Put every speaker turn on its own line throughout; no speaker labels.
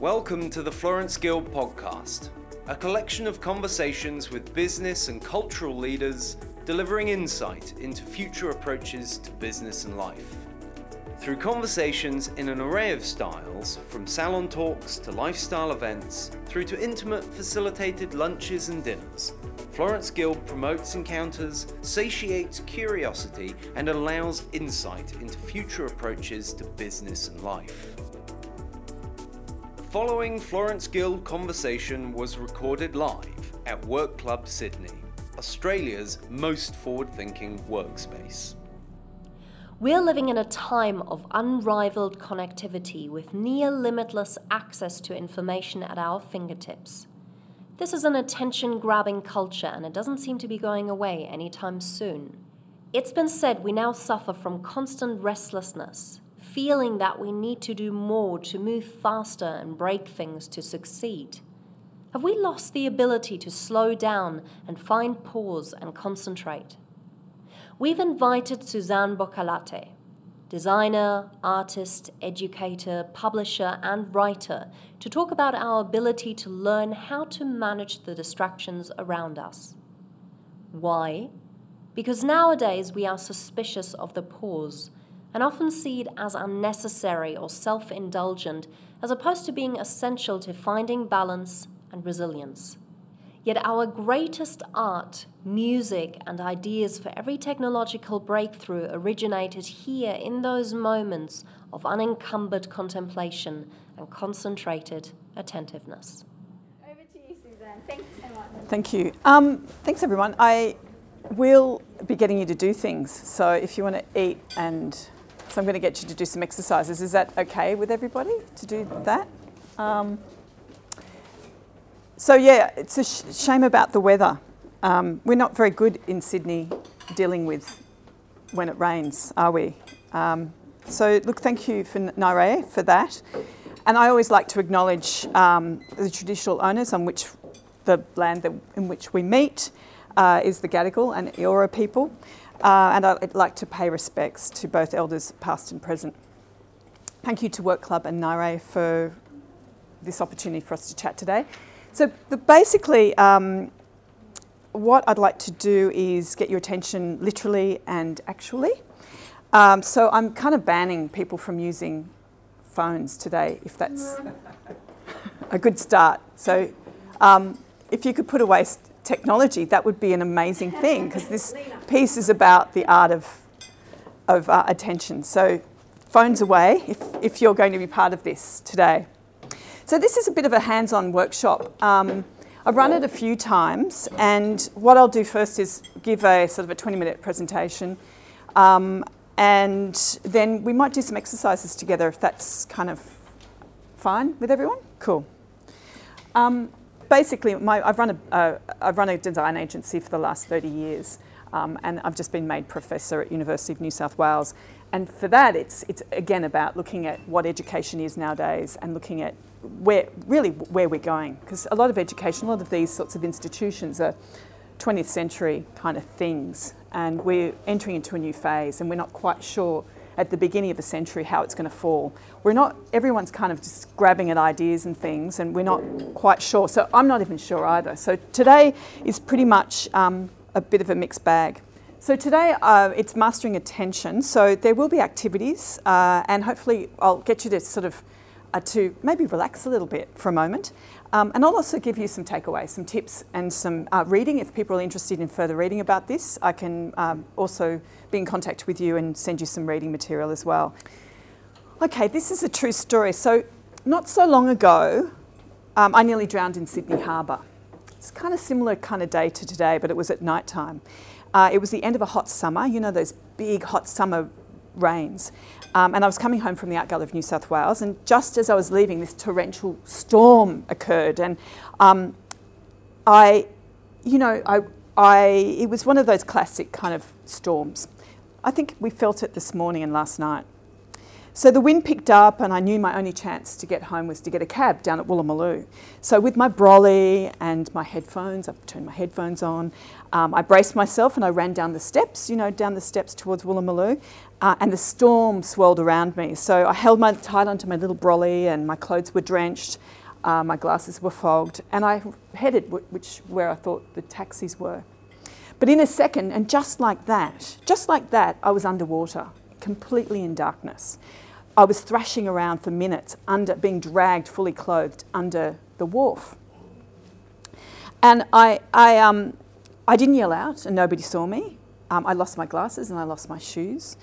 Welcome to the Florence Guild podcast, a collection of conversations with business and cultural leaders delivering insight into future approaches to business and life. Through conversations in an array of styles, from salon talks to lifestyle events, through to intimate facilitated lunches and dinners, Florence Guild promotes encounters, satiates curiosity, and allows insight into future approaches to business and life. Following Florence Guild conversation was recorded live at Work Club Sydney, Australia's most forward thinking workspace.
We're living in a time of unrivaled connectivity with near limitless access to information at our fingertips. This is an attention grabbing culture and it doesn't seem to be going away anytime soon. It's been said we now suffer from constant restlessness, feeling that we need to do more to move faster and break things to succeed. Have we lost the ability to slow down and find pause and concentrate? We've invited Suzanne Boccalatte, designer, artist, educator, publisher, and writer, to talk about our ability to learn how to manage the distractions around us. Why? Because nowadays we are suspicious of the pause and often see it as unnecessary or self indulgent as opposed to being essential to finding balance and resilience. Yet our greatest art, music, and ideas for every technological breakthrough originated here in those moments of unencumbered contemplation and concentrated attentiveness.
Over to you, Suzanne. Thank you so much.
Thank you. Um, thanks, everyone. I will be getting you to do things. So if you want to eat and so I'm going to get you to do some exercises. Is that okay with everybody to do that? Um, so yeah, it's a sh- shame about the weather. Um, we're not very good in Sydney dealing with when it rains, are we? Um, so look, thank you for Naire for that. And I always like to acknowledge um, the traditional owners on which the land that, in which we meet uh, is the Gadigal and Eora people. Uh, and I'd like to pay respects to both elders past and present. Thank you to Work Club and Naire for this opportunity for us to chat today. So, basically, um, what I'd like to do is get your attention literally and actually. Um, so, I'm kind of banning people from using phones today, if that's a good start. So, um, if you could put away technology, that would be an amazing thing because this piece is about the art of, of uh, attention. So, phones away if, if you're going to be part of this today. So this is a bit of a hands-on workshop. Um, I've run it a few times, and what I'll do first is give a sort of a 20-minute presentation, um, and then we might do some exercises together if that's kind of fine with everyone. Cool. Um, basically, my, I've, run a, uh, I've run a design agency for the last 30 years, um, and I've just been made professor at University of New South Wales. And for that, it's, it's again about looking at what education is nowadays and looking at where really where we're going because a lot of education, a lot of these sorts of institutions are 20th century kind of things, and we're entering into a new phase, and we're not quite sure at the beginning of a century how it's going to fall. We're not. Everyone's kind of just grabbing at ideas and things, and we're not quite sure. So I'm not even sure either. So today is pretty much um, a bit of a mixed bag. So today uh, it's mastering attention. So there will be activities, uh, and hopefully I'll get you to sort of uh, to maybe relax a little bit for a moment. Um, and I'll also give you some takeaways, some tips, and some uh, reading. If people are interested in further reading about this, I can um, also be in contact with you and send you some reading material as well. Okay, this is a true story. So, not so long ago, um, I nearly drowned in Sydney Harbour. It's kind of similar kind of day to today, but it was at night time. Uh, it was the end of a hot summer, you know, those big hot summer rains. Um, and I was coming home from the Art Gallery of New South Wales, and just as I was leaving, this torrential storm occurred. And um, I, you know, I, I, it was one of those classic kind of storms. I think we felt it this morning and last night. So the wind picked up, and I knew my only chance to get home was to get a cab down at Woolloomooloo. So with my brolly and my headphones, I turned my headphones on. Um, I braced myself and I ran down the steps, you know, down the steps towards Woolloomooloo, uh, and the storm swirled around me. So I held my tight onto my little brolly, and my clothes were drenched, uh, my glasses were fogged, and I headed w- which where I thought the taxis were. But in a second, and just like that, just like that, I was underwater, completely in darkness. I was thrashing around for minutes, under being dragged, fully clothed, under the wharf. And I, I, um, I didn't yell out, and nobody saw me. Um, I lost my glasses and I lost my shoes.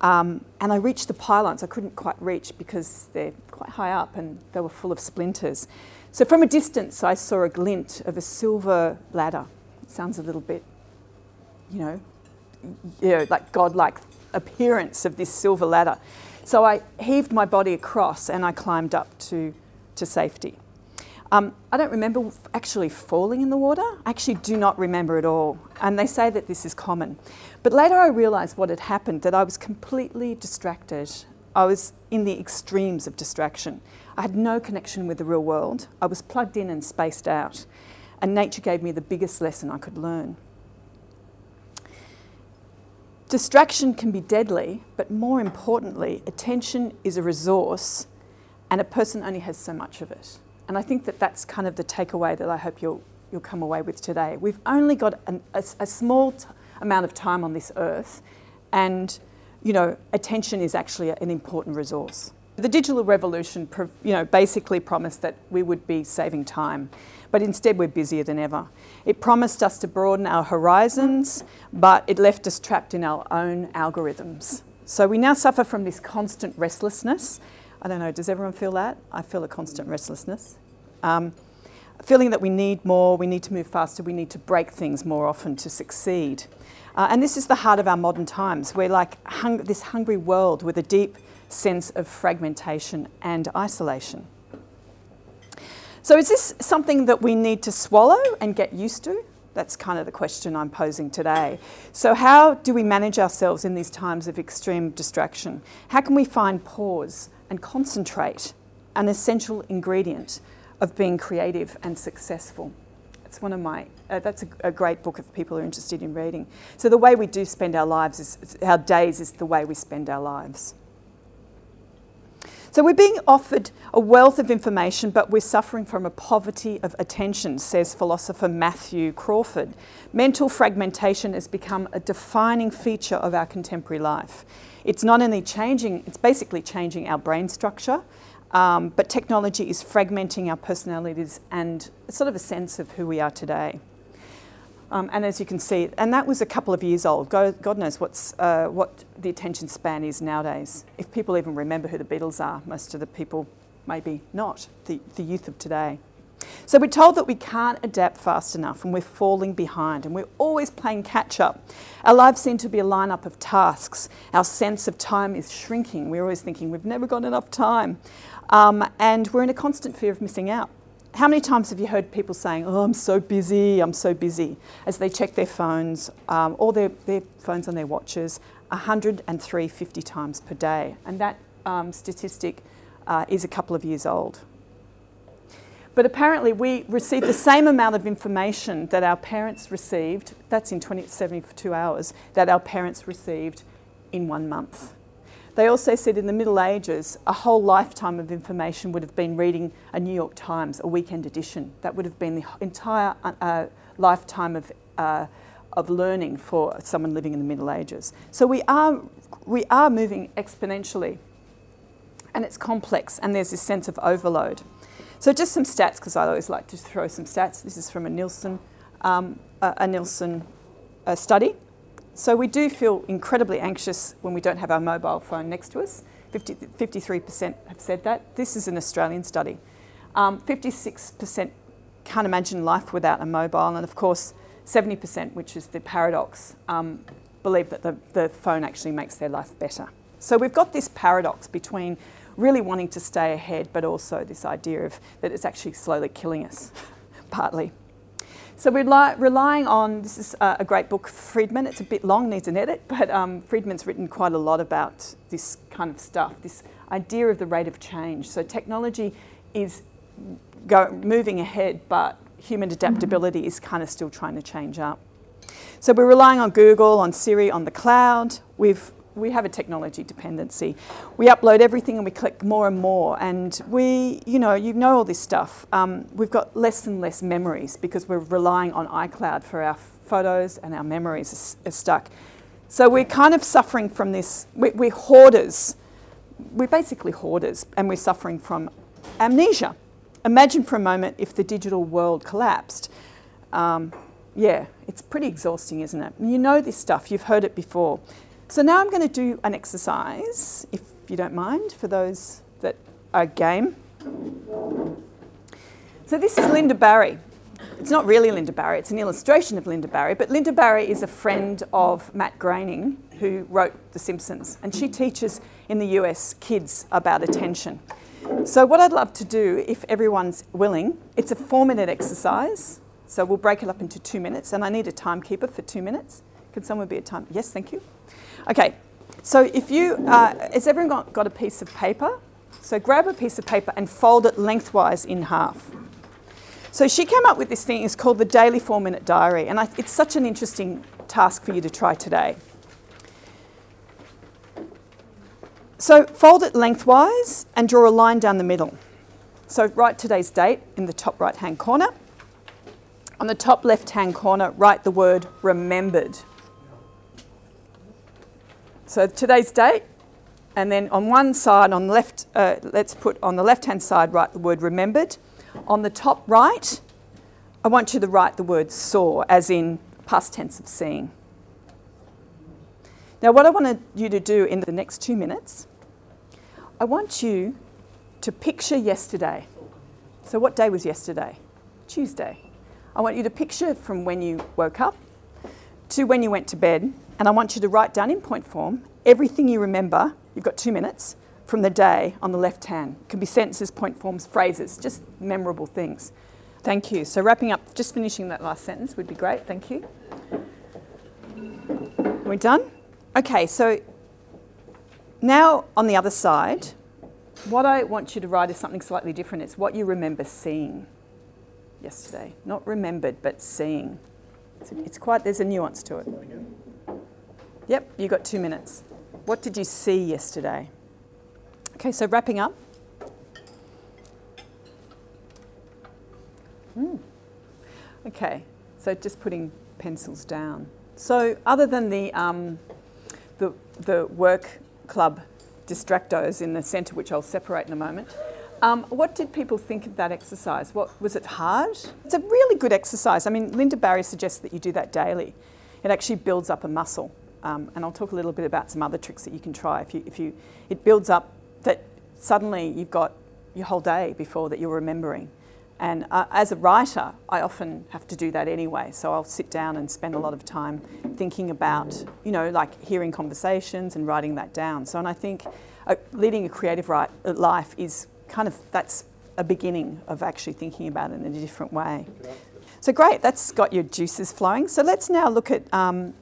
Um, and I reached the pylons. I couldn't quite reach because they're quite high up and they were full of splinters. So from a distance, I saw a glint of a silver ladder. It sounds a little bit, you know, you know, like godlike appearance of this silver ladder. So I heaved my body across and I climbed up to, to safety. Um, I don't remember actually falling in the water. I actually do not remember at all. And they say that this is common. But later I realised what had happened that I was completely distracted. I was in the extremes of distraction. I had no connection with the real world. I was plugged in and spaced out. And nature gave me the biggest lesson I could learn. Distraction can be deadly, but more importantly, attention is a resource and a person only has so much of it. And I think that that's kind of the takeaway that I hope you'll, you'll come away with today. We've only got an, a, a, small t- amount of time on this earth, and you know, attention is actually an important resource. The digital revolution, you know, basically promised that we would be saving time, but instead we're busier than ever. It promised us to broaden our horizons, but it left us trapped in our own algorithms. So we now suffer from this constant restlessness. I don't know, does everyone feel that? I feel a constant restlessness. Um, feeling that we need more, we need to move faster, we need to break things more often to succeed. Uh, and this is the heart of our modern times. We're like hung- this hungry world with a deep sense of fragmentation and isolation. So, is this something that we need to swallow and get used to? That's kind of the question I'm posing today. So, how do we manage ourselves in these times of extreme distraction? How can we find pause and concentrate, an essential ingredient of being creative and successful? It's one of my, uh, that's a, a, great book if people are interested in reading. So, the way we do spend our lives is, our days is the way we spend our lives. So we're being offered a wealth of information, but we're suffering from a poverty of attention, says philosopher Matthew Crawford. Mental fragmentation has become a defining feature of our contemporary life. It's not only changing, it's basically changing our brain structure, um, but technology is fragmenting our personalities and sort of a sense of who we are today. Um, and as you can see, and that was a couple of years old. God, knows what's, uh, what the attention span is nowadays. If people even remember who the Beatles are, most of the people maybe not, the, the youth of today. So we're told that we can't adapt fast enough and we're falling behind and we're always playing catch up. Our lives seem to be a lineup of tasks. Our sense of time is shrinking. We're always thinking we've never got enough time. Um, and we're in a constant fear of missing out. How many times have you heard people saying, Oh, I'm so busy, I'm so busy, as they check their phones um, or their, their phones on their watches 103 50 times per day? And that um, statistic uh, is a couple of years old. But apparently, we receive the same amount of information that our parents received, that's in 20, 72 hours, that our parents received in one month. They also said in the Middle Ages, a whole lifetime of information would have been reading a New York Times, a weekend edition. That would have been the entire uh, lifetime of, uh, of learning for someone living in the Middle Ages. So we are, we are moving exponentially, and it's complex, and there's this sense of overload. So just some stats, because I always like to throw some stats. This is from a Nielsen, um, a, a Nielsen uh, study. So we do feel incredibly anxious when we don't have our mobile phone next to us. 50, 53% have said that. This is an Australian study. Um, 56% can't imagine life without a mobile, and of course, 70%, which is the paradox, um, believe that the, the phone actually makes their life better. So we've got this paradox between really wanting to stay ahead, but also this idea of that it's actually slowly killing us, partly. So we're li- relying on this is uh, a great book, Friedman. It's a bit long, needs an edit, but um, Friedman's written quite a lot about this kind of stuff, this idea of the rate of change. So technology is go, moving ahead, but human adaptability is kind of still trying to change up. So we're relying on Google, on Siri, on the cloud. We've we have a technology dependency. We upload everything and we click more and more. And we, you know, you know all this stuff. Um, we've got less and less memories because we're relying on iCloud for our photos and our memories are, are stuck. So we're kind of suffering from this. We, we're hoarders. We're basically hoarders and we're suffering from amnesia. Imagine for a moment if the digital world collapsed. Um, yeah, it's pretty exhausting, isn't it? You know this stuff, you've heard it before. So now I'm going to do an exercise, if you don't mind, for those that are game. So this is Lynda Barry. It's not really Lynda Barry, it's an illustration of Lynda Barry, but Lynda Barry is a friend of Matt Groening, who wrote The Simpsons, and she teaches in the US kids about attention. So, what I'd love to do, if everyone's willing, it's a four minute exercise. So, we'll break it up into two minutes, and I need a timekeeper for two minutes. Can someone be a time? Yes, thank you. Okay, so if you, uh, has everyone got, got a piece of paper? So grab a piece of paper and fold it lengthwise in half. So she came up with this thing, it's called the Daily Four Minute Diary, and I, it's such an interesting task for you to try today. So fold it lengthwise and draw a line down the middle. So write today's date in the top right hand corner. On the top left hand corner, write the word remembered. So today's date, and then on one side, on the left, uh, let's put on the left-hand side, write the word remembered. On the top right, I want you to write the word saw, as in past tense of seeing. Now, what I want you to do in the next two minutes, I want you to picture yesterday. So, what day was yesterday? Tuesday. I want you to picture from when you woke up to when you went to bed and I want you to write down in point form everything you remember. You've got two minutes from the day on the left hand. It can be sentences, point forms, phrases, just memorable things. Thank you. So, wrapping up, just finishing that last sentence would be great. Thank you. Are we done? Okay, so now on the other side, what I want you to write is something slightly different. It's what you remember seeing yesterday. Not remembered, but seeing. It's quite, there's a nuance to it. Yep, you got two minutes. What did you see yesterday? Okay, so wrapping up. Mm. Okay, so just putting pencils down. So, other than the, um, the, the work club distractos in the centre, which I'll separate in a moment, um, what did people think of that exercise? What was it hard? It's a really good exercise. I mean, Lynda Barry suggests that you do that daily. It actually builds up a muscle. Um, and I'll talk a little bit about some other tricks that you can try. If you, if you, it builds up that suddenly you've got your whole day before that you're remembering. And uh, as a writer, I often have to do that anyway. So I'll sit down and spend a lot of time thinking about, you know, like hearing conversations and writing that down. So, and I think uh, leading a creative right, uh, life is kind of, that's a beginning of actually thinking about it in a different way. So great, that's got your juices flowing. So let's now look at um,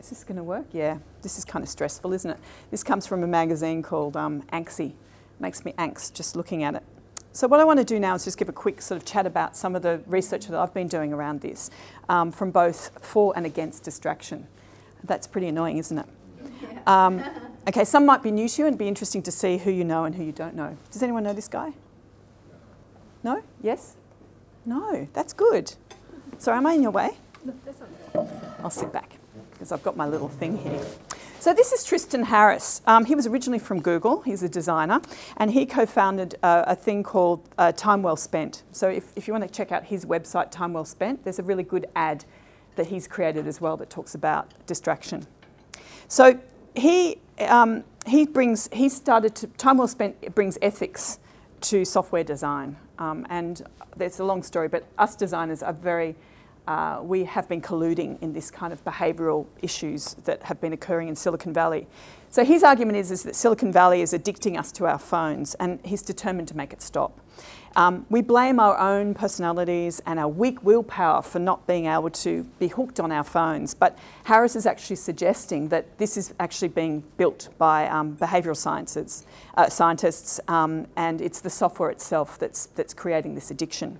is this going to work? Yeah, this is kind of stressful, isn't it? This comes from a magazine called um, Anxy. Makes me angst just looking at it. So what I want to do now is just give a quick sort of chat about some of the research that I've been doing around this, um, from both for and against distraction. That's pretty annoying, isn't it? Um, okay, some might be new to you and be interesting to see who you know and who you don't know. Does anyone know this guy? No? Yes? No, that's good. Sorry, am I in your way? No, that's I'll sit back because I've got my little thing here. So this is Tristan Harris. Um, he was originally from Google. He's a designer, and he co-founded uh, a thing called uh, Time Well Spent. So if, if you want to check out his website, Time Well Spent, there's a really good ad that he's created as well that talks about distraction. So he um, he brings he started to Time Well Spent brings ethics to software design, um, and it's a long story, but us designers are very uh, we have been colluding in this kind of behavioural issues that have been occurring in Silicon Valley. So his argument is, is that Silicon Valley is addicting us to our phones, and he's determined to make it stop. Um, we blame our own personalities and our weak willpower for not being able to be hooked on our phones. But Harris is actually suggesting that this is actually being built by um, behavioural sciences, uh, scientists, um, and it's the software itself that's, that's creating this addiction.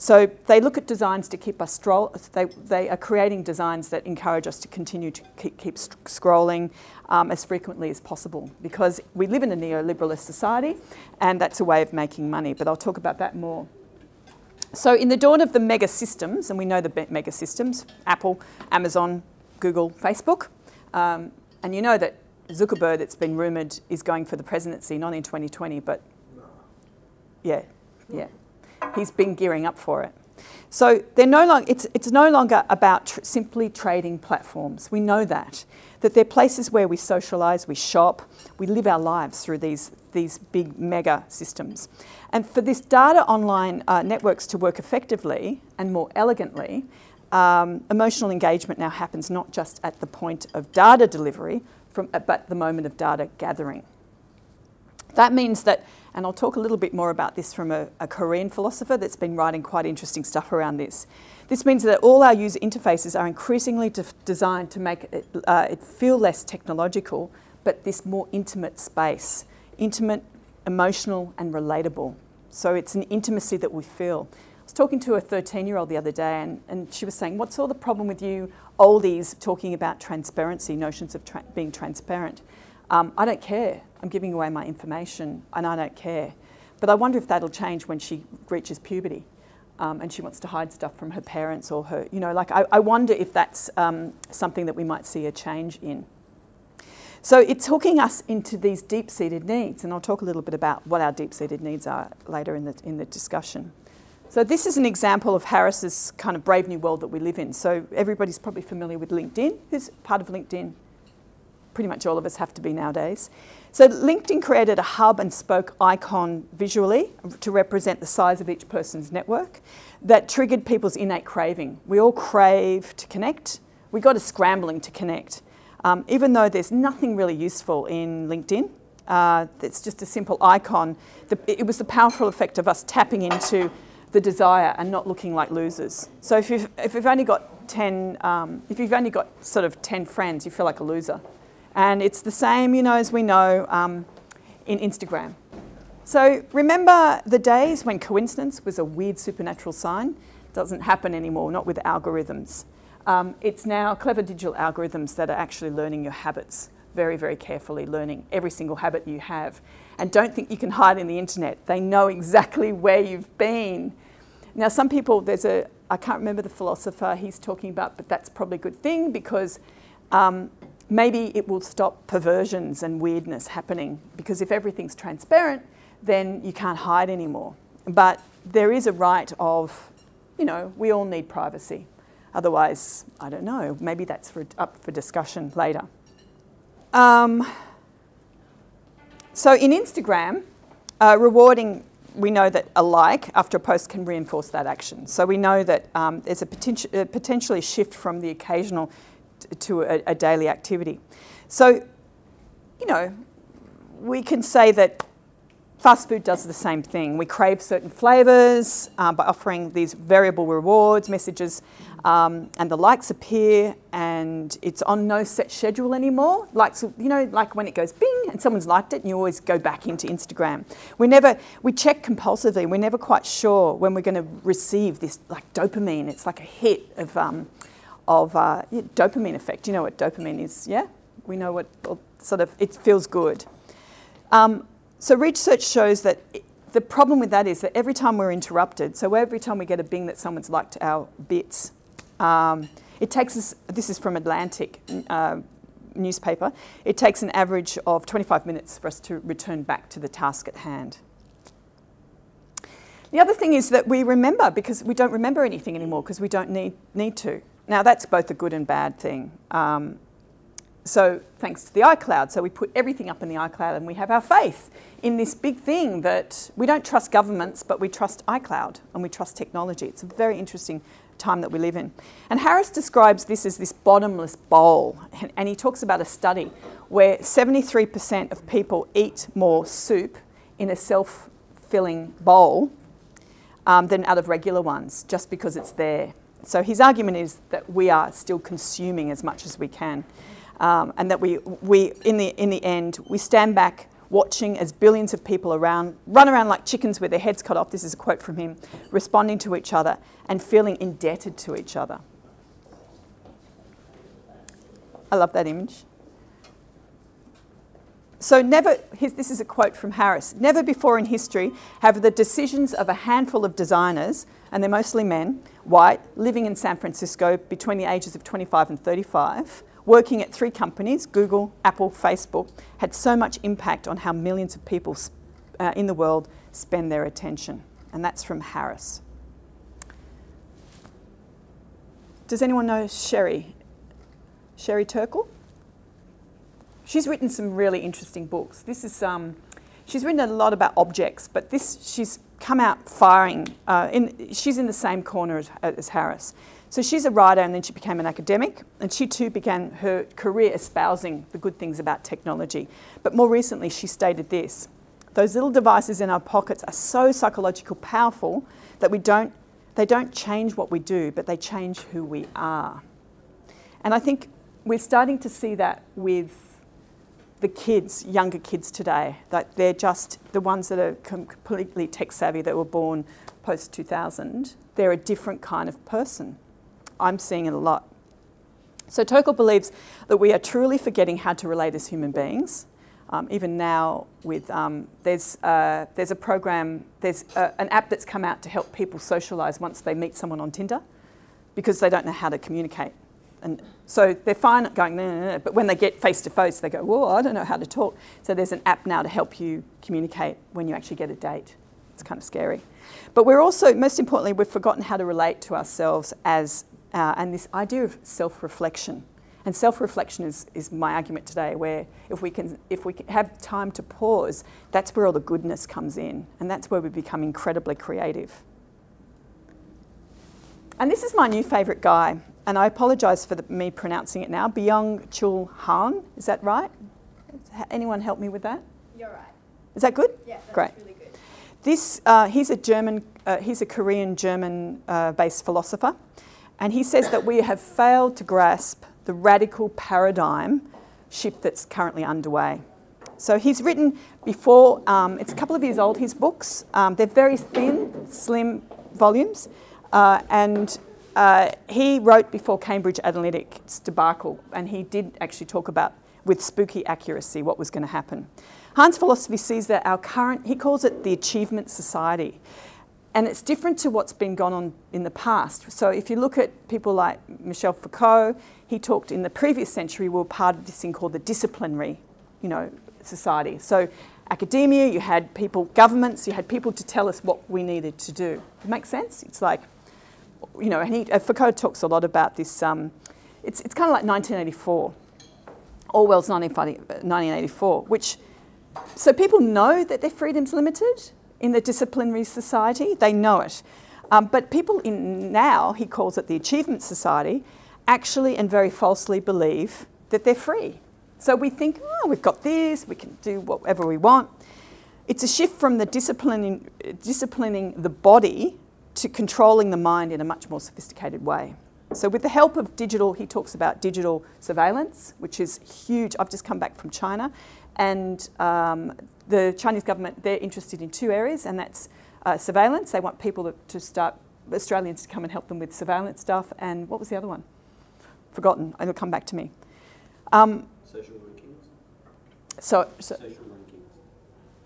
So they look at designs to keep us stroll. They, they are creating designs that encourage us to continue to keep, keep scrolling um, as frequently as possible because we live in a neoliberalist society and that's a way of making money. But I'll talk about that more. So in the dawn of the mega systems, and we know the mega systems, Apple, Amazon, Google, Facebook, um, and you know that Zuckerberg, it's been rumoured, is going for the presidency, not in 2020, but yeah, yeah he's been gearing up for it. So they're no long, it's, it's no longer about tr- simply trading platforms. We know that. That they're places where we socialise, we shop, we live our lives through these, these big mega systems. And for this data online uh, networks to work effectively and more elegantly, um, emotional engagement now happens not just at the point of data delivery, from, but the moment of data gathering. That means that and I'll talk a little bit more about this from a, a Korean philosopher that's been writing quite interesting stuff around this. This means that all our user interfaces are increasingly de- designed to make it, uh, it feel less technological, but this more intimate space intimate, emotional, and relatable. So it's an intimacy that we feel. I was talking to a 13 year old the other day, and, and she was saying, What's all the problem with you oldies talking about transparency, notions of tra- being transparent? Um, I don't care. I'm giving away my information and I don't care. But I wonder if that'll change when she reaches puberty um, and she wants to hide stuff from her parents or her, you know, like I, I wonder if that's um, something that we might see a change in. So it's hooking us into these deep seated needs, and I'll talk a little bit about what our deep seated needs are later in the, in the discussion. So, this is an example of Harris's kind of brave new world that we live in. So, everybody's probably familiar with LinkedIn. Who's part of LinkedIn? Pretty much all of us have to be nowadays. So LinkedIn created a hub and spoke icon visually to represent the size of each person's network that triggered people's innate craving. We all crave to connect. We got a scrambling to connect. Um, even though there's nothing really useful in LinkedIn, uh, it's just a simple icon. The, it was the powerful effect of us tapping into the desire and not looking like losers. So if you've, if you've only got 10, um, if you've only got sort of 10 friends, you feel like a loser. And it's the same, you know, as we know um, in Instagram. So remember the days when coincidence was a weird supernatural sign? Doesn't happen anymore, not with algorithms. Um, it's now clever digital algorithms that are actually learning your habits very, very carefully, learning every single habit you have. And don't think you can hide in the internet. They know exactly where you've been. Now, some people, there's a, I can't remember the philosopher he's talking about, but that's probably a good thing because um, maybe it will stop perversions and weirdness happening because if everything's transparent, then you can't hide anymore. But there is a right of, you know, we all need privacy. Otherwise, I don't know, maybe that's for, up for discussion later. Um, so in Instagram, uh, rewarding, we know that a like after a post can reinforce that action. So we know that um, there's a, poten- a potentially shift from the occasional to a, a daily activity. So, you know, we can say that fast food does the same thing. We crave certain flavours uh, by offering these variable rewards messages, um, and the likes appear, and it's on no set schedule anymore. Like you know, like when it goes bing and someone's liked it, and you always go back into Instagram. We never we check compulsively. We're never quite sure when we're going to receive this like dopamine. It's like a hit of. Um, of uh, dopamine effect. You know what dopamine is, yeah? We know what sort of, it feels good. Um, so research shows that it, the problem with that is that every time we're interrupted, so every time we get a bing that someone's liked our bits, um, it takes us, this is from Atlantic uh, newspaper, it takes an average of 25 minutes for us to return back to the task at hand. The other thing is that we remember because we don't remember anything anymore because we don't need, need to. Now, that's both a good and bad thing. Um, so, thanks to the iCloud, so we put everything up in the iCloud and we have our faith in this big thing that we don't trust governments, but we trust iCloud and we trust technology. It's a very interesting time that we live in. And Harris describes this as this bottomless bowl, and, and he talks about a study where 73% of people eat more soup in a self filling bowl um, than out of regular ones, just because it's there. So his argument is that we are still consuming as much as we can, um, and that we, we in, the, in the end, we stand back watching as billions of people around run around like chickens with their heads cut off. This is a quote from him, responding to each other and feeling indebted to each other. I love that image. So, never, his, this is a quote from Harris never before in history have the decisions of a handful of designers, and they're mostly men, white, living in San Francisco between the ages of 25 and 35, working at three companies Google, Apple, Facebook had so much impact on how millions of people uh, in the world spend their attention. And that's from Harris. Does anyone know Sherry? Sherry Turkle? She's written some really interesting books. This is um, she's written a lot about objects, but this she's come out firing. Uh, in, she's in the same corner as, as Harris. So she's a writer and then she became an academic, and she too began her career espousing the good things about technology. But more recently, she stated this those little devices in our pockets are so psychological powerful that we don't, they don't change what we do, but they change who we are. And I think we're starting to see that with the kids, younger kids today, that they're just the ones that are completely tech savvy that were born post 2000, they're a different kind of person. I'm seeing it a lot. So Turkle believes that we are truly forgetting how to relate as human beings. Um, even now, with um, there's uh, there's a program, there's uh, an app that's come out to help people socialise once they meet someone on Tinder, because they don't know how to communicate, and so they're fine at going, no, but when they get face to face, they go, whoa, I don't know how to talk. So there's an app now to help you communicate when you actually get a date. It's kind of scary, but we're also, most importantly, we've forgotten how to relate to ourselves as uh, and this idea of self reflection. And self reflection is, is my argument today, where if we, can, if we have time to pause, that's where all the goodness comes in, and that's where we become incredibly creative. And this is my new favourite guy, and I apologise for the, me pronouncing it now Byung Chul Han, is that right? Anyone help me with that?
You're right.
Is that good?
Yeah, that's
Great.
really good.
This, uh, he's a German, uh, he's a Korean German uh, based philosopher. And he says that we have failed to grasp the radical paradigm shift that's currently underway. So he's written before, um, it's a couple of years old, his books. Um, they're very thin, slim volumes. Uh, and uh, he wrote before Cambridge Analytica's debacle, and he did actually talk about with spooky accuracy what was going to happen. Han's philosophy sees that our current, he calls it the achievement society. And it's different to what's been gone on in the past. So if you look at people like Michel Foucault, he talked in the previous century, we were part of this thing called the disciplinary, you know, society. So academia, you had people, governments, you had people to tell us what we needed to do. It makes sense? It's like, you know, and he, uh, Foucault talks a lot about this. Um, it's, it's kind of like 1984, Orwell's 1984, which, so people know that their freedom's limited, in the disciplinary society, they know it. Um, but people in now, he calls it the achievement society, actually and very falsely believe that they're free. So we think, oh, we've got this, we can do whatever we want. It's a shift from the disciplining, disciplining the body to controlling the mind in a much more sophisticated way. So, with the help of digital, he talks about digital surveillance, which is huge. I've just come back from China, and um, the Chinese government, they're interested in two areas, and that's uh, surveillance. They want people to, to, start, Australians to come and help them with surveillance stuff. And what was the other one? Forgotten. It'll come back to me.
Um, social rankings.
So, so
social rankings.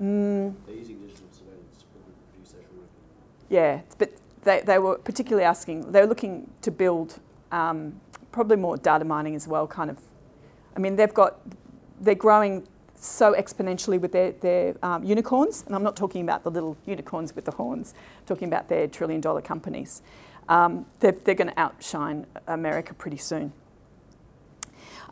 Mm,
They're using digital surveillance to produce social rankings.
Yeah, but they, they were particularly asking, they were looking to build um, probably more data mining as well, kind of. I mean, they've got, they're growing so exponentially with their, their um, unicorns, and I'm not talking about the little unicorns with the horns, I'm talking about their trillion dollar companies. Um, they're, they're going to outshine America pretty soon.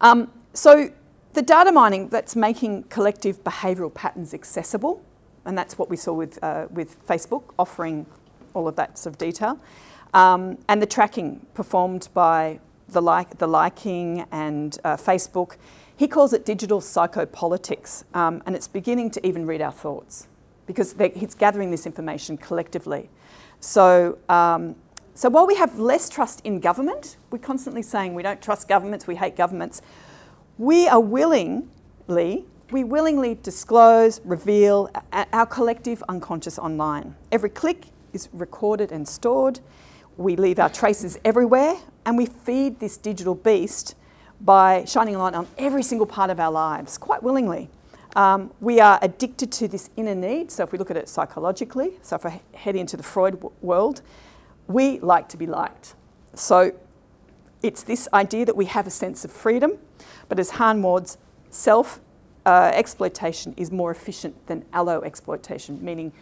Um, so the data mining that's making collective behavioural patterns accessible, and that's what we saw with, uh, with Facebook offering all of that sort of detail. Um, and the tracking performed by the, like, the liking and uh, Facebook. He calls it digital psychopolitics, um, and it's beginning to even read our thoughts because he's gathering this information collectively. So, um, so while we have less trust in government, we're constantly saying we don't trust governments, we hate governments. We are willingly, we willingly disclose, reveal our collective unconscious online. Every click is recorded and stored. We leave our traces everywhere, and we feed this digital beast by shining a light on every single part of our lives, quite willingly. Um, we are addicted to this inner need. So, if we look at it psychologically, so if I head into the Freud w- world, we like to be liked. So, it's this idea that we have a sense of freedom, but as Han Ward's self uh, exploitation is more efficient than allo exploitation, meaning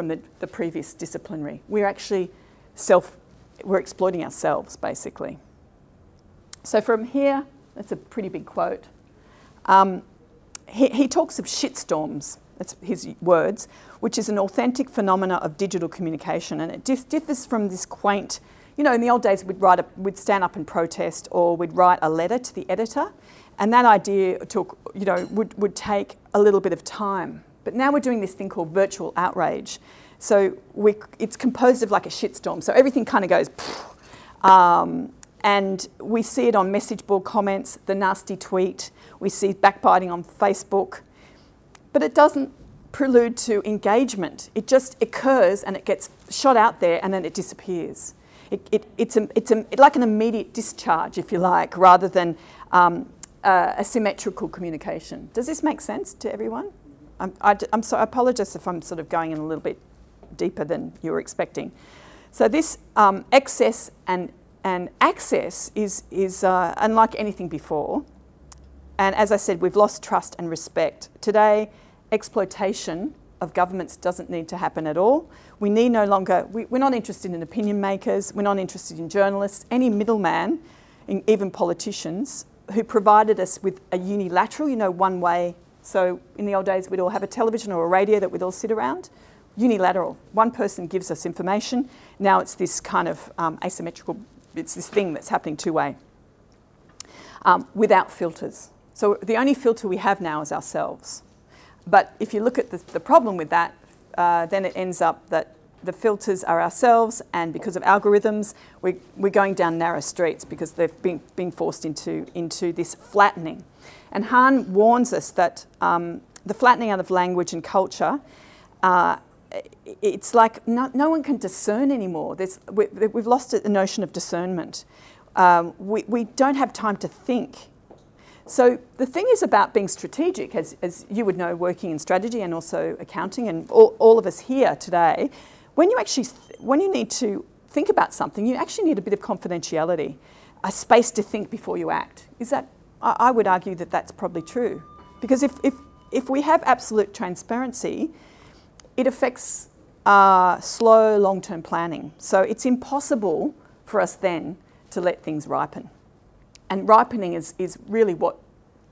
from the, the previous disciplinary. We're actually self, we're exploiting ourselves basically. So, from here, that's a pretty big quote. Um, he, he talks of shitstorms, that's his words, which is an authentic phenomena of digital communication. And it dif- differs from this quaint, you know, in the old days we'd, write a, we'd stand up and protest or we'd write a letter to the editor. And that idea took, you know, would, would take a little bit of time. But now we're doing this thing called virtual outrage. So we, it's composed of like a shitstorm. So everything kind of goes, um, and we see it on message board comments, the nasty tweet, we see backbiting on Facebook, but it doesn't prelude to engagement. It just occurs and it gets shot out there and then it disappears. It, it, it's a, it's a, like an immediate discharge, if you like, rather than um, a symmetrical communication. Does this make sense to everyone? I'm, I, am so, I apologise if I'm sort of going in a little bit deeper than you were expecting. So this um, excess and and access is, is uh, unlike anything before. And as I said, we've lost trust and respect. Today, exploitation of governments doesn't need to happen at all. We need no longer, we, are not interested in opinion makers, we're not interested in journalists, any middleman, even politicians, who provided us with a unilateral, you know, one way. So in the old days, we'd all have a television or a radio that we'd all sit around. Unilateral. One person gives us information. Now it's this kind of um, asymmetrical it's this thing that's happening two way um, without filters. So the only filter we have now is ourselves. But if you look at the, the problem with that, uh, then it ends up that the filters are ourselves, and because of algorithms, we, we're going down narrow streets because they've been being forced into, into this flattening. And Han warns us that um, the flattening out of language and culture uh, it's like no, no, one can discern anymore. We, have lost the notion of discernment. Um, we, we don't have time to think. So the thing is about being strategic, as, as you would know, working in strategy and also accounting, and all, all of us here today. When you actually, when you need to think about something, you actually need a bit of confidentiality, a space to think before you act. Is that? I, would argue that that's probably true, because if, if if we have absolute transparency, it affects uh, slow long term planning. So it's impossible for us then to let things ripen. And ripening is, is really what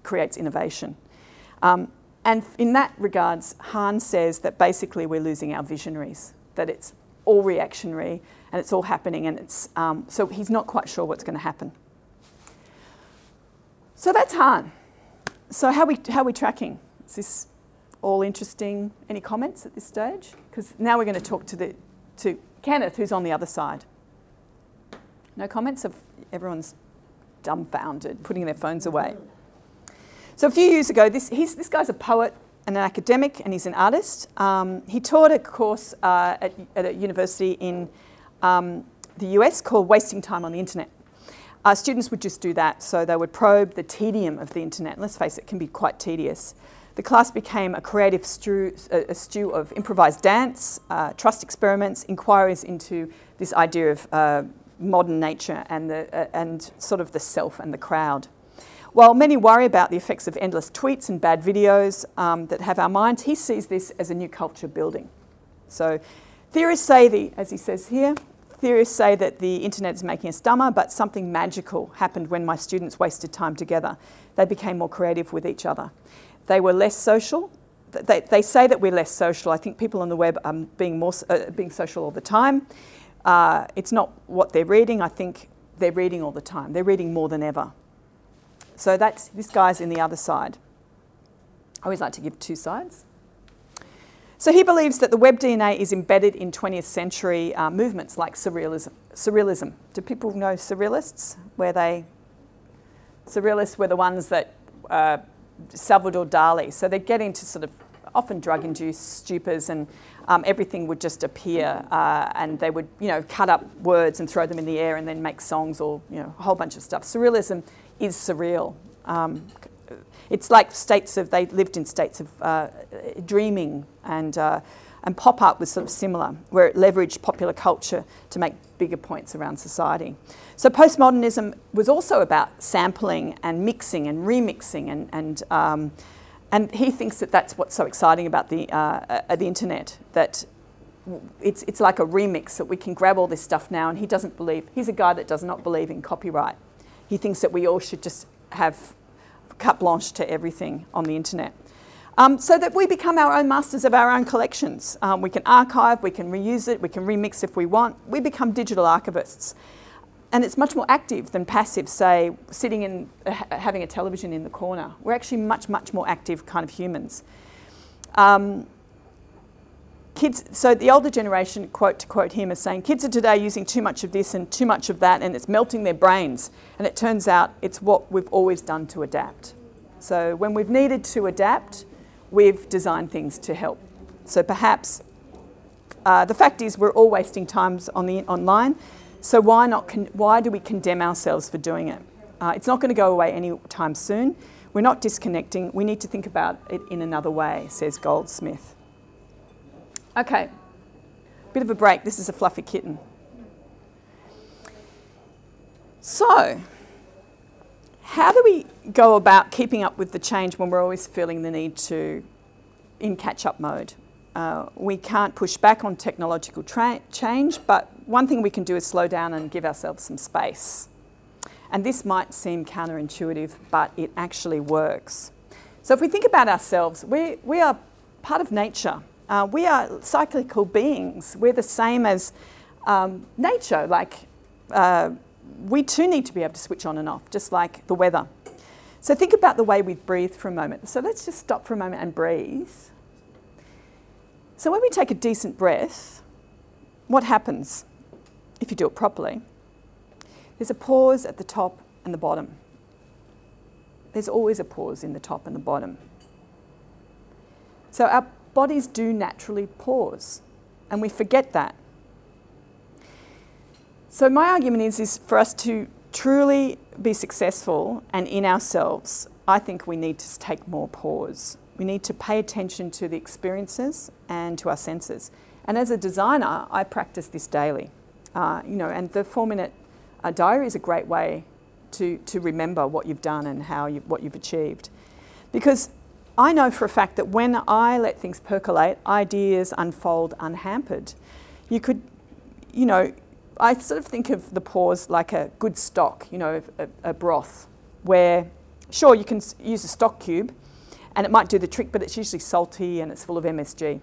creates innovation. Um, and in that regards, Han says that basically we're losing our visionaries, that it's all reactionary and it's all happening, and it's, um, so he's not quite sure what's going to happen. So that's Han. So how we, how are we tracking? Is this all interesting. Any comments at this stage? Because now we're going to talk to, the, to Kenneth, who's on the other side. No comments? Of everyone's dumbfounded, putting their phones away. So a few years ago, this, this guy's a poet and an academic, and he's an artist. Um, he taught a course uh, at, at, a university in um, the US called Wasting Time on the Internet. Uh, students would just do that, so they would probe the tedium of the internet. Let's face it, it can be quite tedious. The class became a creative stew, a stew of improvised dance, uh, trust experiments, inquiries into this idea of uh, modern nature and, the, uh, and sort of the self and the crowd. While many worry about the effects of endless tweets and bad videos um, that have our minds, he sees this as a new culture building. So, theorists say, the, as he says here, theorists say that the internet is making us dumber, but something magical happened when my students wasted time together. They became more creative with each other. They were less social. They, they say that we're less social. I think people on the web are being, more, uh, being social all the time. Uh, it's not what they're reading. I think they're reading all the time. They're reading more than ever. So that's this guy's in the other side. I always like to give two sides. So he believes that the web DNA is embedded in 20th century uh, movements like surrealism. Surrealism. Do people know surrealists? Where they surrealists were the ones that uh, Salvador Dali. So they get into sort of often drug-induced stupors, and um, everything would just appear, uh, and they would you know cut up words and throw them in the air, and then make songs or you know a whole bunch of stuff. Surrealism is surreal. Um, it's like states of they lived in states of uh, dreaming and uh, and pop art was sort of similar, where it leveraged popular culture to make bigger points around society. So postmodernism was also about sampling and mixing and remixing, and and um, and he thinks that that's what's so exciting about the uh, uh the internet that. It's, it's like a remix that we can grab all this stuff now, and he doesn't believe, he's a guy that does not believe in copyright. He thinks that we all should just have carte blanche to everything on the internet. Um, so that we become our own masters of our own collections. Um, we can archive, we can reuse it, we can remix if we want. We become digital archivists. And it's much more active than passive, say, sitting in uh, having a television in the corner. We're actually much, much more active kind of humans. Um, kids, so the older generation, quote to quote him, is saying kids are today using too much of this and too much of that, and it's melting their brains. And it turns out it's what we've always done to adapt. So when we've needed to adapt, we've designed things to help. So perhaps uh, the fact is we're all wasting times on the online. So why not? Con- why do we condemn ourselves for doing it? Uh, it's not going to go away anytime soon. We're not disconnecting. We need to think about it in another way, says Goldsmith. Okay, bit of a break. This is a fluffy kitten. So, how do we go about keeping up with the change when we're always feeling the need to in catch up mode? Uh, we can't push back on technological tra- change, but one thing we can do is slow down and give ourselves some space. And this might seem counterintuitive, but it actually works. So, if we think about ourselves, we, we are part of nature. Uh, we are cyclical beings. We're the same as um, nature. Like, uh, we too need to be able to switch on and off, just like the weather. So, think about the way we breathe for a moment. So, let's just stop for a moment and breathe. So, when we take a decent breath, what happens if you do it properly? There's a pause at the top and the bottom. There's always a pause in the top and the bottom. So, our bodies do naturally pause, and we forget that. So, my argument is, is for us to truly be successful and in ourselves, I think we need to take more pause. We need to pay attention to the experiences and to our senses. And as a designer, I practice this daily. Uh, you know, and the four-minute uh, diary is a great way to, to remember what you've done and how you, what you've achieved. Because I know for a fact that when I let things percolate, ideas unfold unhampered. You could, you know, I sort of think of the pause like a good stock, you know, a, a broth, where sure you can use a stock cube and it might do the trick, but it's usually salty and it's full of MSG.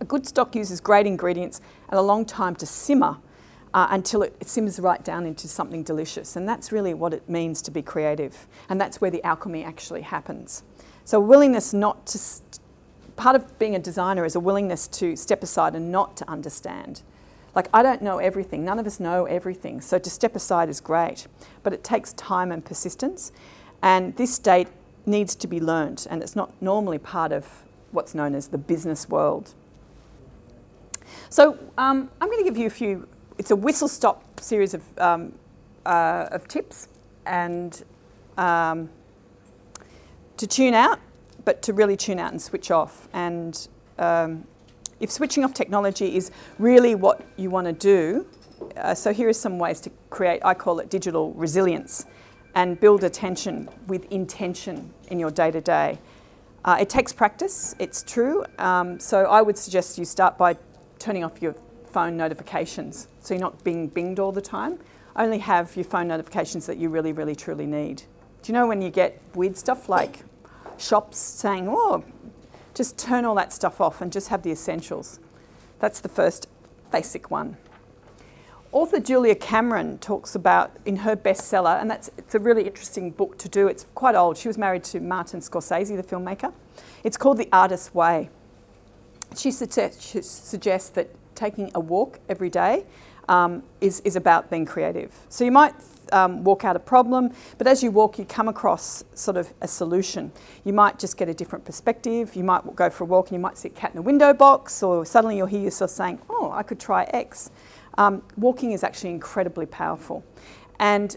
A good stock uses great ingredients and a long time to simmer uh, until it, it, simmers right down into something delicious. And that's really what it means to be creative. And that's where the alchemy actually happens. So, willingness not to, part of being a designer is a willingness to step aside and not to understand. Like, I don't know everything, none of us know everything, so to step aside is great, but it takes time and persistence, and this state needs to be learnt, and it's not normally part of what's known as the business world. So, um, I'm going to give you a few, it's a whistle stop series of, um, uh, of tips, and um, to tune out, but to really tune out and switch off. And um, if switching off technology is really what you want to do, uh, so here are some ways to create, I call it digital resilience, and build attention with intention in your day to day. It takes practice, it's true. Um, so I would suggest you start by turning off your phone notifications so you're not being binged all the time. Only have your phone notifications that you really, really, truly need. Do you know when you get weird stuff like shops saying, oh, just turn all that stuff off and just have the essentials. That's the first basic one. author Julia Cameron talks about in her bestseller, and that's it's a really interesting book to do. It's quite old. She was married to Martin Scorsese, the filmmaker. It's called The Artist's Way. She suggest, she suggests that taking a walk every day um, is, is about being creative. So you might um, walk out a problem, but as you walk, you come across sort of a solution. You might just get a different perspective. You might go for a walk and you might see a cat in a window box, or suddenly you'll hear yourself saying, Oh, I could try X. Um, walking is actually incredibly powerful. And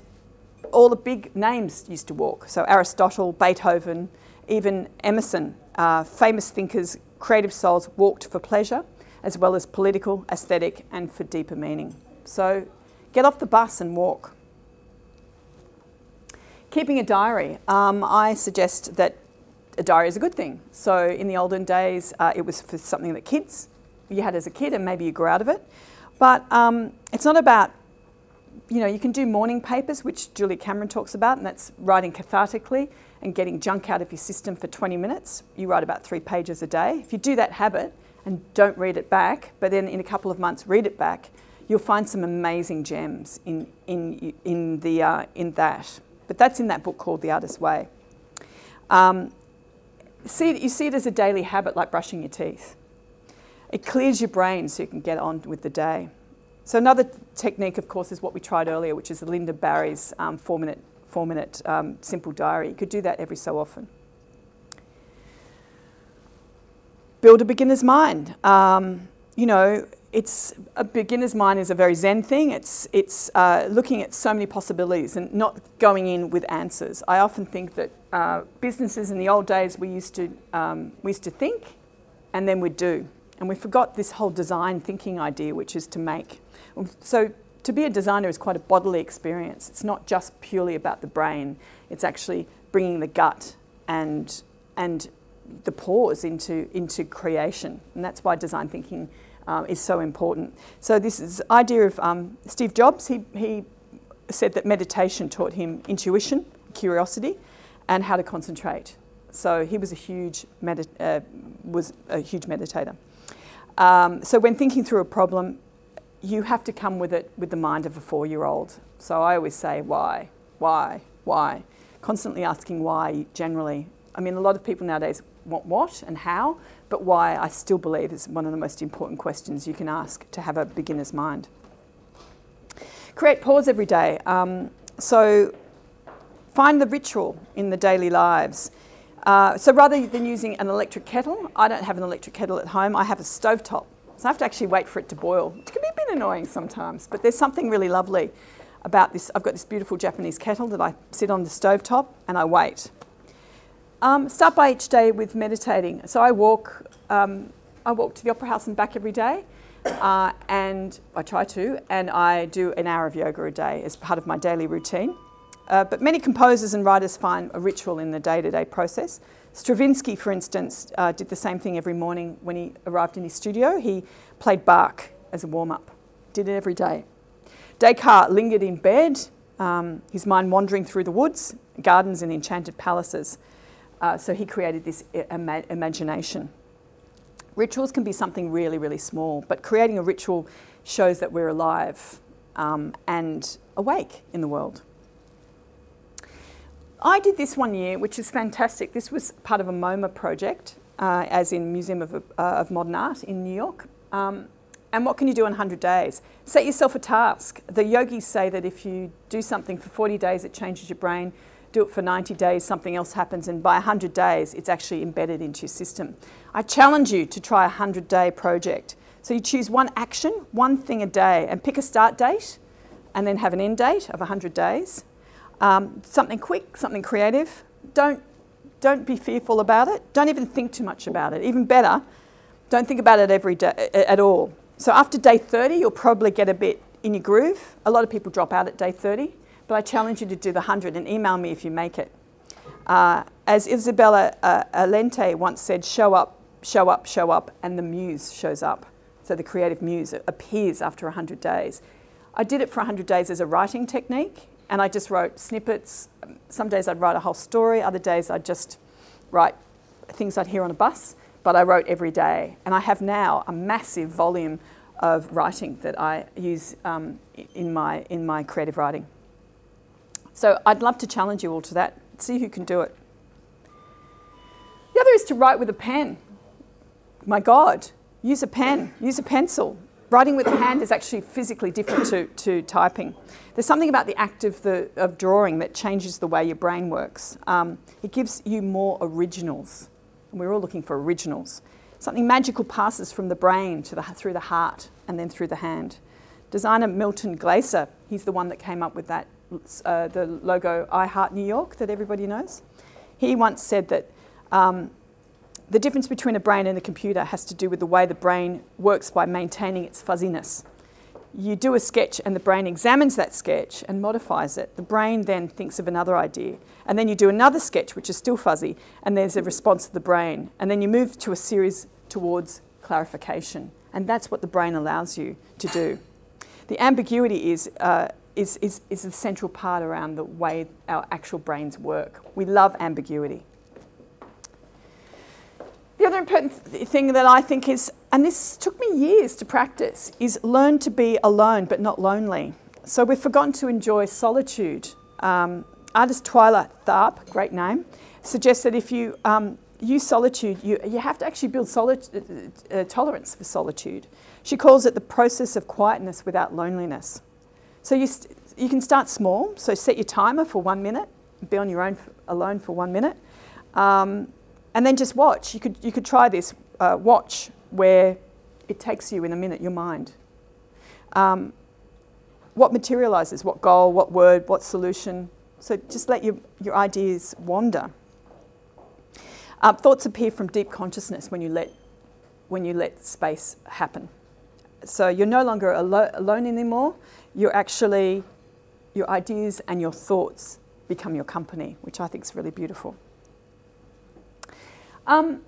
all the big names used to walk. So Aristotle, Beethoven, even Emerson, uh, famous thinkers, creative souls walked for pleasure as well as political, aesthetic, and for deeper meaning. So get off the bus and walk. Keeping a diary. Um, I suggest that a diary is a good thing. So in the olden days, uh, it was for something that kids you had as a kid, and maybe you grew out of it. But um, it's not about, you know, you can do morning papers, which Julia Cameron talks about, and that's writing cathartically and getting junk out of your system for 20 minutes. You write about three pages a day. If you do that habit and don't read it back, but then in a couple of months read it back, you'll find some amazing gems in, in, in, the, uh, in that. But that's in that book called The Artist's Way. Um, see, you see it as a daily habit like brushing your teeth. It clears your brain so you can get on with the day. So another technique, of course, is what we tried earlier, which is Lynda Barry's um, four-minute, four-minute um, simple diary. You could do that every so often. Build a beginner's mind. Um, you know, it's a beginner's mind is a very zen thing. It's it's uh, looking at so many possibilities and not going in with answers. I often think that uh, businesses in the old days we used to um, we used to think, and then we'd do, and we forgot this whole design thinking idea, which is to make. So to be a designer is quite a bodily experience. It's not just purely about the brain. It's actually bringing the gut and and the pause into into creation, and that's why design thinking um, is so important. So this is idea of um, Steve Jobs. He, he said that meditation taught him intuition, curiosity, and how to concentrate. So he was a huge uh, was a huge meditator. Um, so when thinking through a problem, you have to come with it with the mind of a four-year-old. So I always say, why, why, why? Constantly asking why. Generally, I mean, a lot of people nowadays want what and how, but why I still believe is one of the most important questions you can ask to have a beginner's mind. Create pause every day. Um, so find the ritual in the daily lives. Uh, so rather than using an electric kettle, I don't have an electric kettle at home, I have a stovetop. So I have to actually wait for it to boil, It can be a bit annoying sometimes, but there's something really lovely about this. I've got this beautiful Japanese kettle that I sit on the stovetop and I wait. Um, start by each day with meditating. So I walk, um, I walk to the Opera House and back every day, uh, and I try to, and I do an hour of yoga a day as part of my daily routine. Uh, but many composers and writers find a ritual in the day-to-day process. Stravinsky, for instance, uh, did the same thing every morning when he arrived in his studio. He played Bach as a warm-up, did it every day. Descartes lingered in bed, um, his mind wandering through the woods, gardens, and enchanted palaces. Uh, so he created this ima- imagination. Rituals can be something really, really small, but creating a ritual shows that we're alive um, and awake in the world. I did this one year, which is fantastic. This was part of a MoMA project, uh, as in Museum of, uh, of, Modern Art in New York. Um, and what can you do in 100 days? Set yourself a task. The yogis say that if you do something for 40 days, it changes your brain do it for 90 days, something else happens, and by 100 days, it's actually embedded into your system. I challenge you to try a 100 day project. So you choose one action, one thing a day, and pick a start date, and then have an end date of 100 days. Um, something quick, something creative. Don't, don't be fearful about it. Don't even think too much about it. Even better, don't think about it every day at all. So after day 30, you'll probably get a bit in your groove. A lot of people drop out at day 30 but I challenge you to do the 100 and email me if you make it. Uh, as Isabella uh, once said, show up, show up, show up, and the muse shows up. So the creative muse appears after 100 days. I did it for 100 days as a writing technique, and I just wrote snippets. Some days I'd write a whole story, other days I'd just write things I'd hear on a bus, but I wrote every day. And I have now a massive volume of writing that I use um, in, my, in my creative writing. So I'd love to challenge you all to that, see who can do it. The other is to write with a pen. My God, use a pen, use a pencil. Writing with a hand is actually physically different to, to typing. There's something about the act of, the, of drawing that changes the way your brain works. Um, it gives you more originals. And we're all looking for originals. Something magical passes from the brain to the, through the heart and then through the hand. Designer Milton Glaser, he's the one that came up with that, uh, the logo I Heart New York that everybody knows. He once said that um, the difference between a brain and a computer has to do with the way the brain works by maintaining its fuzziness. You do a sketch and the brain examines that sketch and modifies it. The brain then thinks of another idea. And then you do another sketch, which is still fuzzy, and there's a response of the brain. And then you move to a series towards clarification. And that's what the brain allows you to do. The ambiguity is, uh, is, is, is the central part around the way our actual brains work. We love ambiguity. The other important th- thing that I think is, and this took me years to practice, is learn to be alone but not lonely. So we've forgotten to enjoy solitude. Um, artist Twyla Tharp, great name, suggests that if you um, use solitude, you, you have to actually build uh, uh, tolerance for solitude. She calls it the process of quietness without loneliness. So you, you can start small, so set your timer for one minute, be on your own alone for one minute. Um, and then just watch. You could, you could try this uh, watch where it takes you in a minute, your mind. Um, what materializes, what goal, what word, what solution. So just let your, your ideas wander. Uh, thoughts appear from deep consciousness when you let, when you let space happen. So you're no longer alo- alone anymore. You're actually, your ideas and your thoughts become your company, which I think is really beautiful. Um,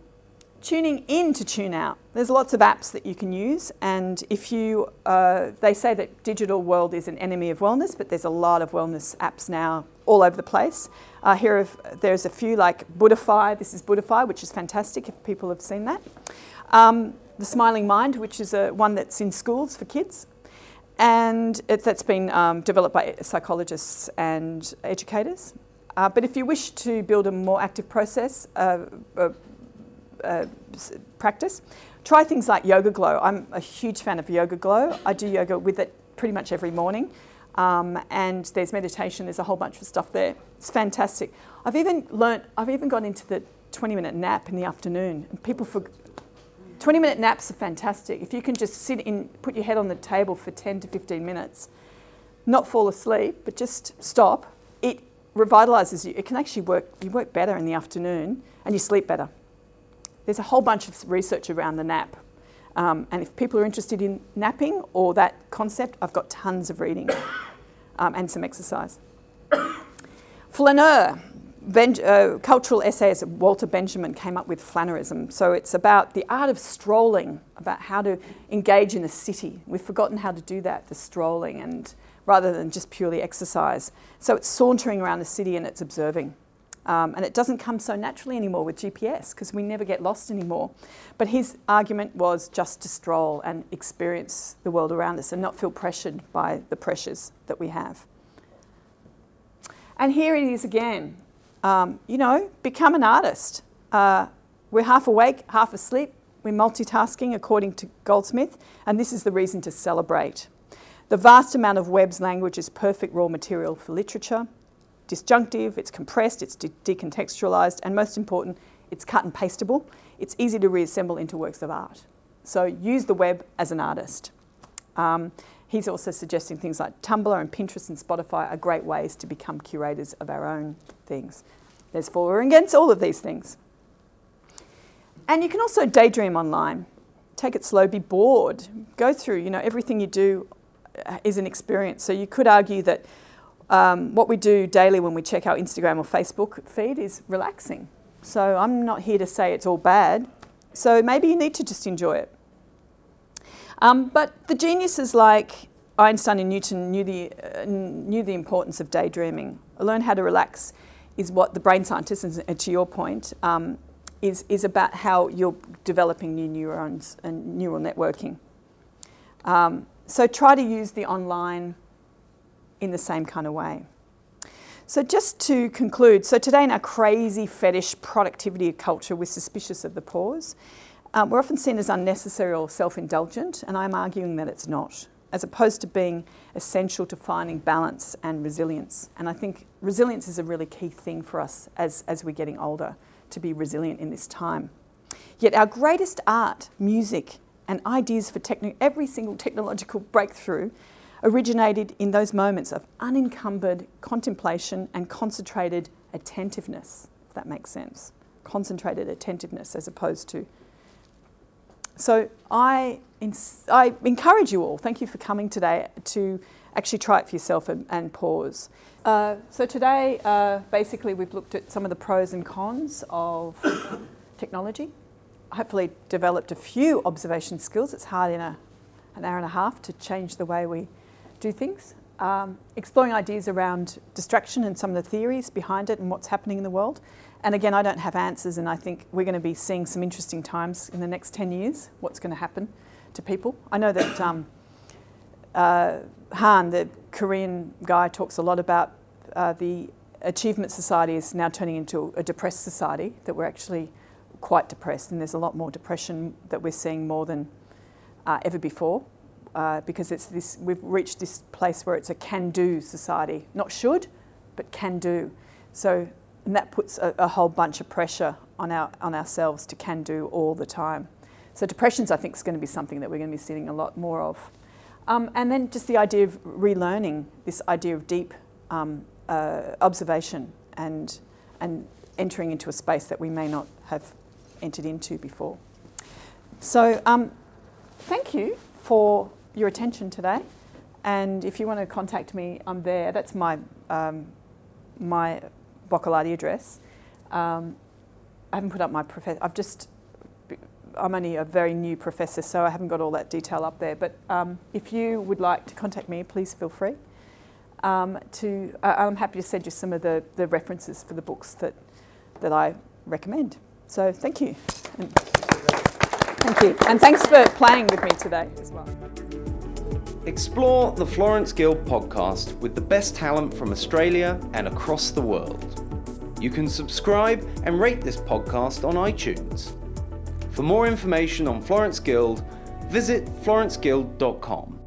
tuning in to tune out. There's lots of apps that you can use, and if you, uh, they say that digital world is an enemy of wellness, but there's a lot of wellness apps now all over the place. Uh, here, are, there's a few like Buddhify. This is Buddhify, which is fantastic if people have seen that. Um, the Smiling Mind, which is a, one that's in schools for kids, and it, that's been um, developed by psychologists and educators. Uh, but if you wish to build a more active process, uh, uh, uh practice, try things like YogaGlo. I'm a huge fan of YogaGlo. I do yoga with it pretty much every morning. Um, and there's meditation, there's a whole bunch of stuff there. It's fantastic. I've even learnt, I've even gone into the 20 minute nap in the afternoon. And people for 20 minute naps are fantastic. If you can just sit in, put your head on the table for 10 to 15 minutes, not fall asleep, but just stop, it revitalizes you. It can actually work, you work better in the afternoon and you sleep better. There's a whole bunch of research around the nap. Um, and if people are interested in napping or that concept, I've got tons of reading um, and some exercise. Flaneur, ben- uh, cultural essays, Walter Benjamin came up with flaneurism. So it's about the art of strolling, about how to engage in a city. We've forgotten how to do that, the strolling, and rather than just purely exercise. So it's sauntering around the city and it's observing. Um, and it doesn't come so naturally anymore with GPS because we never get lost anymore. But his argument was just to stroll and experience the world around us and not feel pressured by the pressures that we have. And here it is again. Um, you know, become an artist. Uh, we're half awake, half asleep. We're multitasking according to Goldsmith, and this is the reason to celebrate. The vast amount of web's language is perfect raw material for literature disjunctive, it's compressed, it's de- decontextualized, and most important, it's cut and pastable. It's easy to reassemble into works of art. So use the web as an artist. Um, he's also suggesting things like Tumblr and Pinterest and Spotify are great ways to become curators of our own things. There's for and against all of these things. And you can also daydream online. Take it slow, be bored. Go through, you know, everything you do uh, is an experience. So you could argue that um, what we do daily when we check our Instagram or Facebook feed is relaxing. So I'm not here to say it's all bad. So maybe you need to just enjoy it. Um, but the geniuses like Einstein and Newton knew the, uh, knew the importance of daydreaming. Learn how to relax is what the brain scientists, and to your point, um, is, is about how you're developing new neurons and neural networking. Um, so try to use the online in the same kind of way. So, just to conclude, so today in our crazy fetish productivity culture, we're suspicious of the pause. Um, we're often seen as unnecessary or self indulgent, and I'm arguing that it's not, as opposed to being essential to finding balance and resilience. And I think resilience is a really key thing for us as, as we're getting older to be resilient in this time. Yet, our greatest art, music, and ideas for every single technological breakthrough originated in those moments of unencumbered contemplation and concentrated attentiveness, if that makes sense. Concentrated attentiveness as opposed to. So I, ins- I encourage you all, thank you for coming today, to actually try it for yourself and, and pause. Uh, so today, uh, basically, we've looked at some of the pros and cons of technology. Hopefully, developed a few observation skills. It's hard in a, an hour and a half to change the way we do things. Um, exploring ideas around distraction and some of the theories behind it and what's happening in the world. And again, I don't have answers, and I think we're going to be seeing some interesting times in the next 10 years. What's going to happen to people? I know that um, uh, Han, the Korean guy, talks a lot about uh, the achievement society is now turning into a depressed society, that we're actually quite depressed, and there's a lot more depression that we're seeing more than uh, ever before. Uh, because it's this, we've reached this place where it's a can-do society, not should, but can do. So, and that puts a, a whole bunch of pressure on our on ourselves to can do all the time. So depressions, I think, is going to be something that we're going to be seeing a lot more of. Um, and then just the idea of relearning this idea of deep um, uh, observation and and entering into a space that we may not have entered into before. So, um, thank you for your attention today. And if you want to contact me, I'm there. That's my um, my Boccalatte address. Um, I haven't put up my professor. I've just I'm only a very new professor, so I haven't got all that detail up there. But um, if you would like to contact me, please feel free. Um, to uh, I'm happy to send you some of the, the references for the books that that I recommend. So thank you. And thank you. And thanks for playing with me today as well.
Explore the Florence Guild podcast with the best talent from Australia and across the world. You can subscribe and rate this podcast on iTunes. For more information on Florence Guild, visit florenceguild.com.